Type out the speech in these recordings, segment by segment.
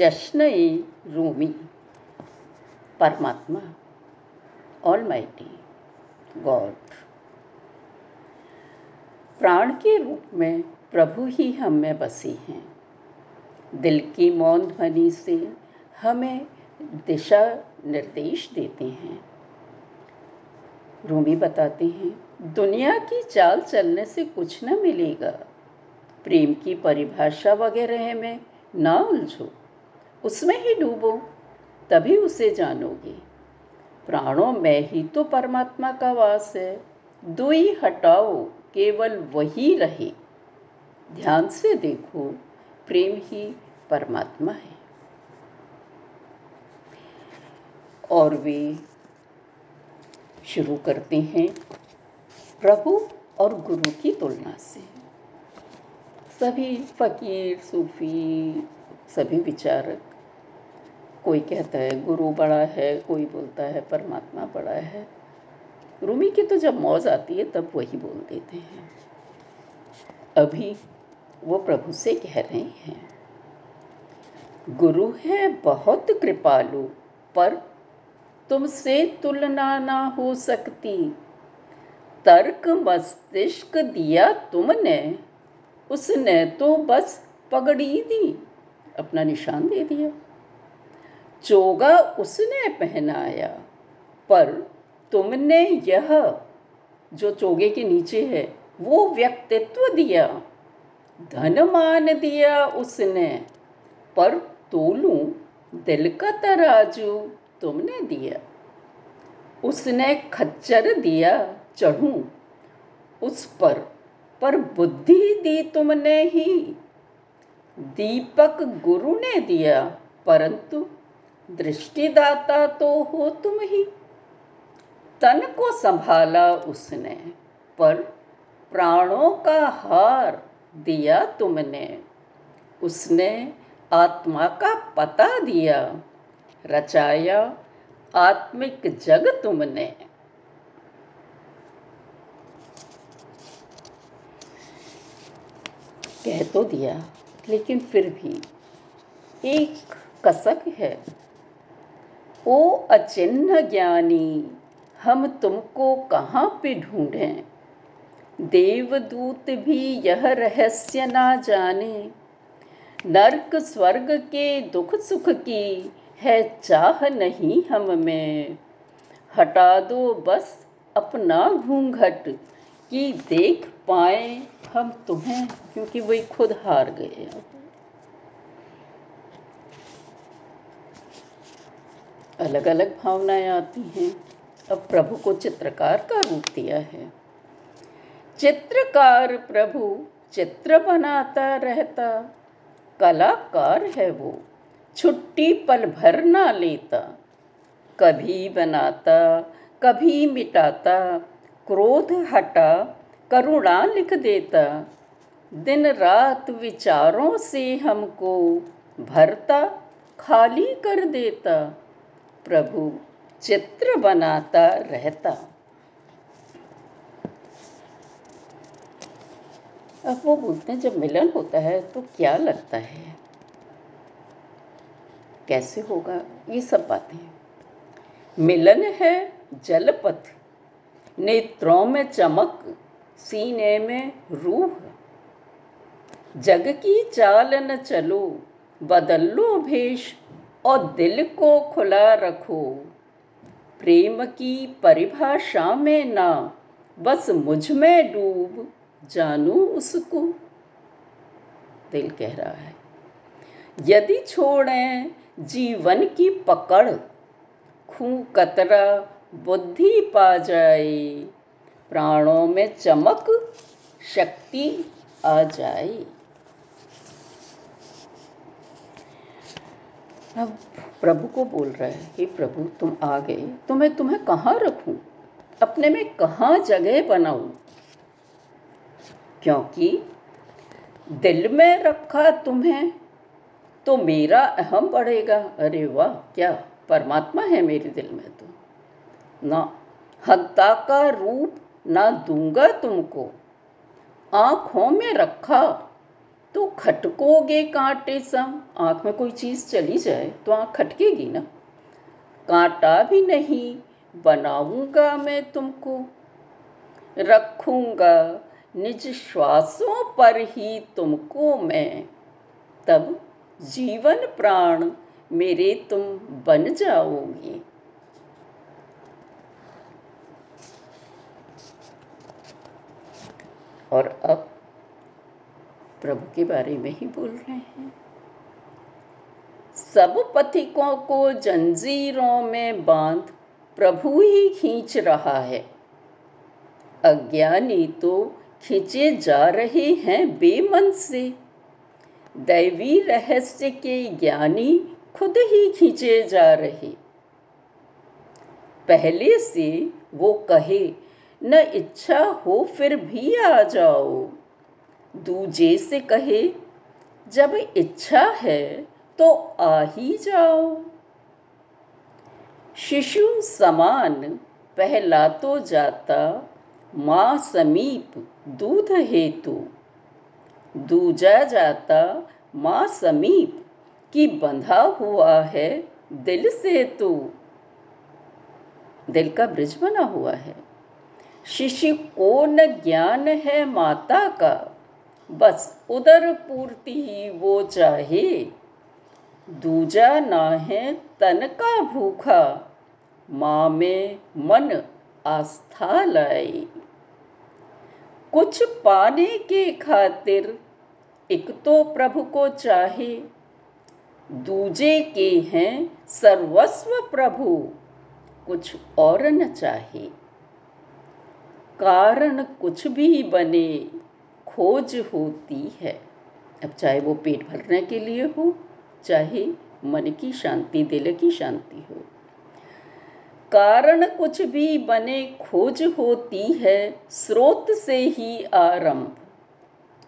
जश्न रूमी, परमात्मा all mighty God प्राण के रूप में प्रभु ही हम में बसी हैं। दिल की मौन ध्वनि से हमें दिशा निर्देश देते हैं। रूमी बताते हैं, दुनिया की चाल चलने से कुछ न मिलेगा। प्रेम की परिभाषा वगैरह में ना उलझो। उसमें ही डूबो, तभी उसे जानोगे। प्राणों में ही तो परमात्मा का वास है दुई हटाओ, केवल वही रहे। ध्यान से देखो, प्रेम ही परमात्मा है। और वे शुरू करते हैं प्रभु और गुरु की तुलना से। सभी फकीर, सूफी, सभी विचारक कोई कहता है, गुरु बड़ा है, कोई बोलता है, परमात्मा बड़ा है। रूमी की तो जब मौज आती है, तब वही बोल देते हैं। अभी वो प्रभु से कह रहे हैं, गुरु है बहुत कृपालु, पर तुमसे तुलना ना हो सकती। तर्क मस्तिष्क दिया तुमने, उसने तो बस पगड़ी दी। अपना निशान दे दिया। चोगा उसने पहनाया, पर तुमने यह जो चोगे के नीचे है, वो व्यक्तित्व दिया, धन मान दिया उसने, पर तोलू दिल का तराजू तुमने दिया। उसने खच्चर दिया चढ़ू, उस पर पर बुद्धि दी तुमने ही, दीपक गुरु ने दिया, परंतु दृष्टिदाता तो हो तुम ही। तन को संभाला उसने, पर प्राणों का हार दिया तुमने। उसने आत्मा का पता दिया, रचाया आत्मिक जग तुमने। कह तो दिया, लेकिन फिर भी एक कसक है। ओ अचिन्ह ज्ञानी, हम तुमको कहाँ पे ढूंढें? देवदूत भी यह रहस्य ना जाने। नर्क स्वर्ग के दुख सुख की है चाह नहीं हम में। हटा दो बस अपना घूंघट कि देख पाए हम तुम्हें, क्योंकि वही खुद हार गए अलग अलग भावनाएँ आती हैं। अब प्रभु को चित्रकार का रूप दिया है। चित्रकार प्रभु चित्र बनाता रहता, कलाकार है वो, छुट्टी पल भर ना लेता, कभी बनाता, कभी मिटाता, क्रोध हटा, करुणा लिख देता, दिन रात विचारों से हमको भरता, खाली कर देता। प्रभु चित्र बनाता रहता। अब वो बोलते हैं, जब मिलन होता है तो क्या लगता है? कैसे होगा? ये सब बातें। मिलन है जलपथ, नेत्रों में चमक, सीने में रूह। जग की चाल न चलो, बदल लो भेष और दिल को खुला रखो। प्रेम की परिभाषा में ना, बस मुझमें डूब जानू उसको। दिल कह रहा है, यदि छोड़ें जीवन की पकड़, खू कतरा बुद्धि पा जाए, प्राणों में चमक, शक्ति आ जाए। अब प्रभु को बोल रहा है कि प्रभु, तुम आ गए तो मैं तुम्हें कहाँ रखूँ? अपने में कहाँ जगह बनाऊँ? क्योंकि दिल में रखा तुम्हें तो मेरा अहम बढ़ेगा। अरे वाह, क्या परमात्मा है मेरे दिल में तो। ना हत्ता का रूप ना दूँगा तुमको। आँखों में रखा तो खटकोगे कांटे सम। आँख में कोई चीज़ चली जाए तो आँख खटकेगी ना। कांटा भी नहीं, बनाऊँगा मैं तुमको। रखूँगा निज श्वासों पर ही तुमको मैं। तब जीवन प्राण मेरे तुम बन जाओगे। और अब प्रभु के बारे में ही बोल रहे हैं। सब पथिकों को जंजीरों में बाँध प्रभु ही खींच रहा है। अज्ञानी तो खींचे जा रहे हैं बेमन से। दैवी रहस्य के ज्ञानी खुद ही खींचे जा रहे। पहले से वो कहे, न इच्छा हो फिर भी आ जाओ। दूजे से कहे, जब इच्छा है तो आ ही जाओ। शिशु समान पहला तो जाता, माँ समीप दूध हेतु। दूजा जाता, माँ समीप की बंधा हुआ है दिल से तू। दिल का ब्रिज बना हुआ है। शिशु को न ज्ञान है माता का बस उदर पूर्ति ही वो चाहे। दूजा ना है तन का भूखा। माँ में मन आस्था लाए कुछ पाने के खातिर एक तो प्रभु को चाहे। दूजे के हैं सर्वस्व प्रभु, कुछ और न चाहे। कारण कुछ भी बने। खोज होती है। अब चाहे वो पेट भरने के लिए हो, चाहे मन की शांति, दिल की शांति हो। कारण कुछ भी बने खोज होती है, स्रोत से ही आरंभ।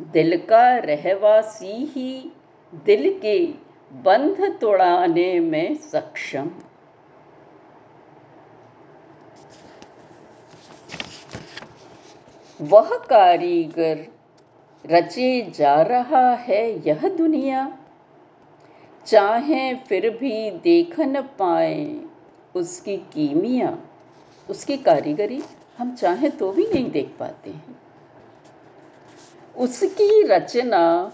दिल का रहवासी ही दिल के बंध तोड़ाने में सक्षम। वह कारीगर रचे जा रहा है यह दुनिया। चाहे फिर भी देख न पाए उसकी कीमिया, उसकी कारीगरी हम चाहें तो भी नहीं देख पाते हैं। उसकी रचना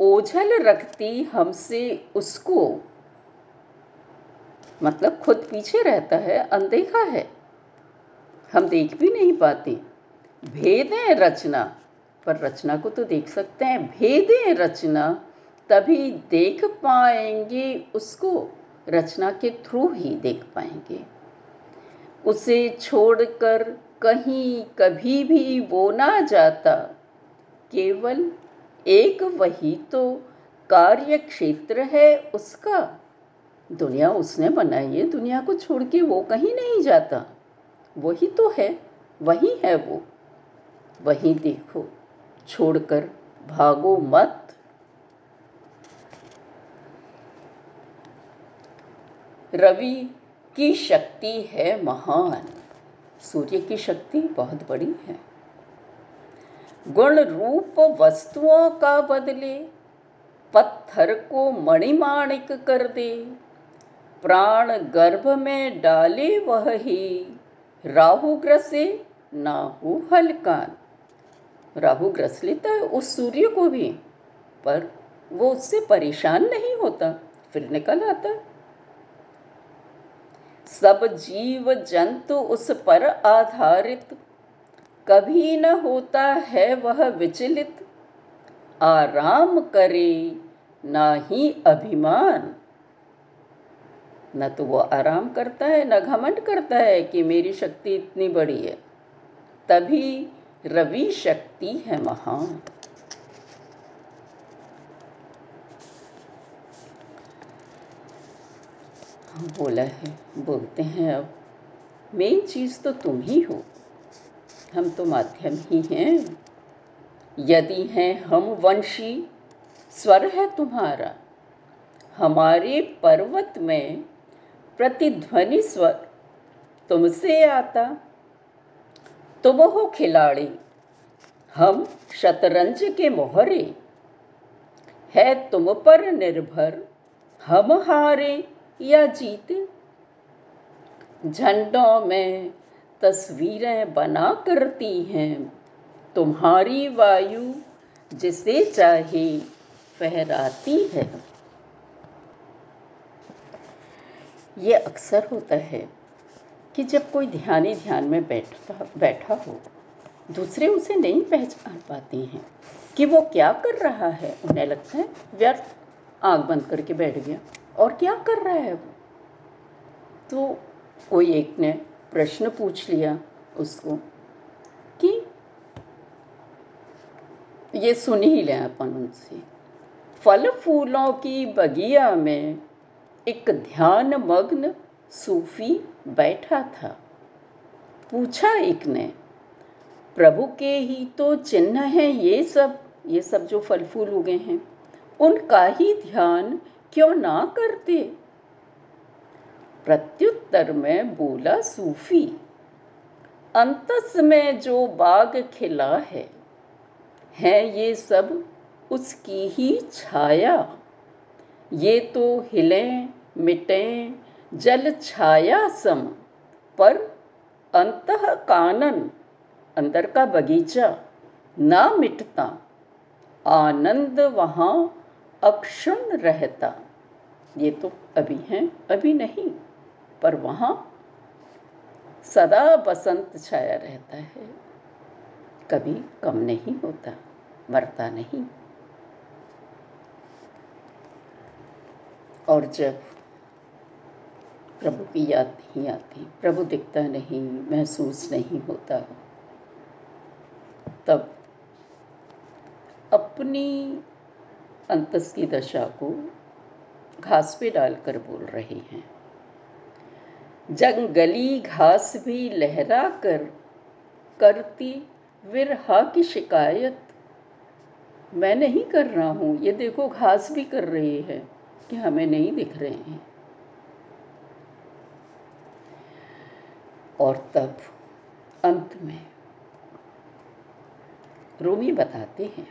ओझल रखती हमसे उसको। मतलब खुद पीछे रहता है, अनदेखा है। हम देख भी नहीं पाते। भेद है रचना। पर रचना को तो देख सकते हैं। भेद रचना, तभी देख पाएँगे, उसको रचना के थ्रू ही देख पाएँगे। उसे छोड़कर कहीं कभी भी वो ना जाता। केवल एक वही तो कार्य क्षेत्र है उसका। दुनिया उसने बनाई है, दुनिया को छोड़ के वो कहीं नहीं जाता। वही तो है, वही है वो। वही देखो। छोड़कर भागो मत। रवि की शक्ति है महान। सूर्य की शक्ति बहुत बड़ी है। गुण रूप वस्तुओं का बदले, पत्थर को मणिमाणिक कर दे। प्राण गर्भ में डाले वह ही, राहु ग्रसे नाहु हलकान। राहु ग्रस लेता है उस सूर्य को भी, पर वो उससे परेशान नहीं होता, फिर निकल आता सब जीव जंतु उस पर आधारित, कभी न होता है वह विचलित। आराम करे, ना ही अभिमान। न तो वो आराम करता है, न घमंड करता है कि मेरी शक्ति इतनी बड़ी है। तभी रवि शक्ति है महान बोला है, बोलते हैं अब। मेन चीज़ तो तुम ही हो। हम तो माध्यम ही हैं। यदि हैं हम वंशी, स्वर है तुम्हारा। हमारे पर्वत में प्रतिध्वनि स्वर तुमसे आता। तुम हो खिलाड़ी। हम शतरंज के मोहरे। है तुम पर निर्भर। हम हारे या जीते। झंडों में तस्वीरें बना करती हैं। तुम्हारी वायु जिसे चाहे फहराती है। ये अक्सर होता है। कि जब कोई ध्यानी ध्यान में बैठता, बैठा हो, दूसरे उसे नहीं पहचान पाते हैं कि वो क्या कर रहा है। उन्हें लगता है, व्यर्थ आग बंद करके बैठ गया। और क्या कर रहा है वो? तो कोई एक ने प्रश्न पूछ लिया उसको कि ये सुन ही लें अपन उनसे। फल फूलों की बगिया में एक ध्यान मग्न सूफी बैठा था। पूछा एक ने, प्रभु के ही तो चिन्ह है ये सब? ये सब जो फल फूल उगे हैं, उनका ही ध्यान क्यों ना करते? प्रत्युत्तर में बोला सूफी, अंतस में जो बाग खिला है है ये सब उसकी ही छाया। ये तो हिलें, मिटें जल छाया सम, पर अंत कानन, अंदर का बगीचा, ना मिटता। आनंद वहाँ अक्षुण रहता। ये तो अभी है, अभी नहीं, पर वहाँ सदा बसंत छाया रहता है। कभी कम नहीं होता, मरता नहीं। और जब प्रभु की याद नहीं आती। प्रभु दिखता नहीं, महसूस नहीं होता। तब अपनी अंतस की दशा को घास पे डालकर बोल रहे हैं। जंगली घास भी लहरा कर करती विरहा की शिकायत। मैं नहीं कर रहा हूँ। ये देखो, घास भी कर रही है कि हमें नहीं दिख रहे हैं। और तब अंत में रूमी बताते हैं,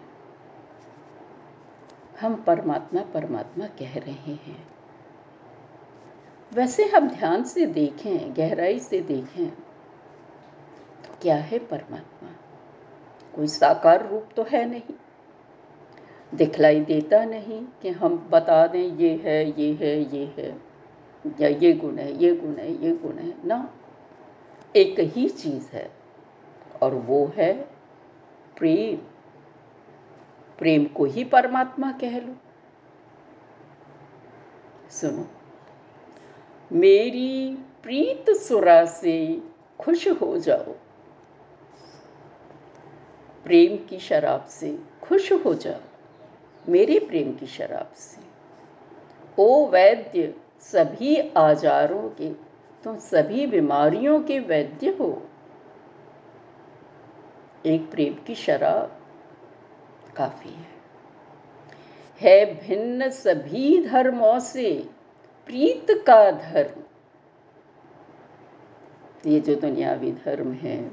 हम परमात्मा परमात्मा कह रहे हैं। वैसे हम ध्यान से देखें, गहराई से देखें तो क्या है परमात्मा? कोई साकार रूप तो है नहीं। दिखलाई देता नहीं कि हम बता दें, ये है ये है ये है, या ये गुण है, ये गुण है, ये गुण है। ना। एक ही चीज़ है, और वो है प्रेम। प्रेम को ही परमात्मा कह लो। सुनो, मेरी प्रीत सुरा से खुश हो जाओ। प्रेम की शराब से खुश हो जाओ, मेरे प्रेम की शराब से। ओ वैद्य, सभी आजारों के तुम सभी बीमारियों के वैद्य हो। एक प्रेम की शराब काफ़ी है। है भिन्न सभी धर्मों से, प्रीत का धर्म। ये जो दुनियावी धर्म है,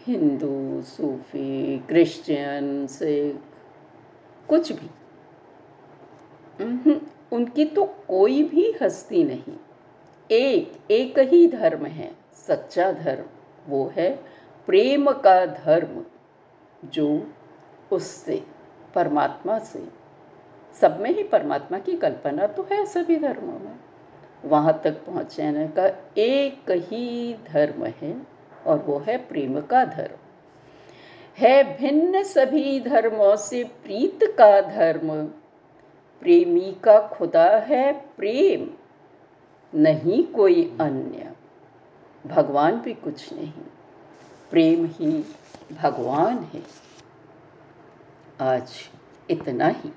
हिंदू, सूफी, क्रिश्चियन, सिख, कुछ भी उनकी तो कोई भी हस्ती नहीं। एक एक ही धर्म है, सच्चा धर्म वो है प्रेम का धर्म जो उससे, परमात्मा से। सब में ही परमात्मा की कल्पना तो है सभी धर्मों में। वहाँ तक पहुँचने का एक ही धर्म है और वो है प्रेम का धर्म। है भिन्न सभी धर्मों से प्रीत का धर्म। प्रेमी का खुदा है प्रेम। नहीं कोई अन्य। भगवान भी कुछ नहीं। प्रेम ही भगवान है। आज इतना ही।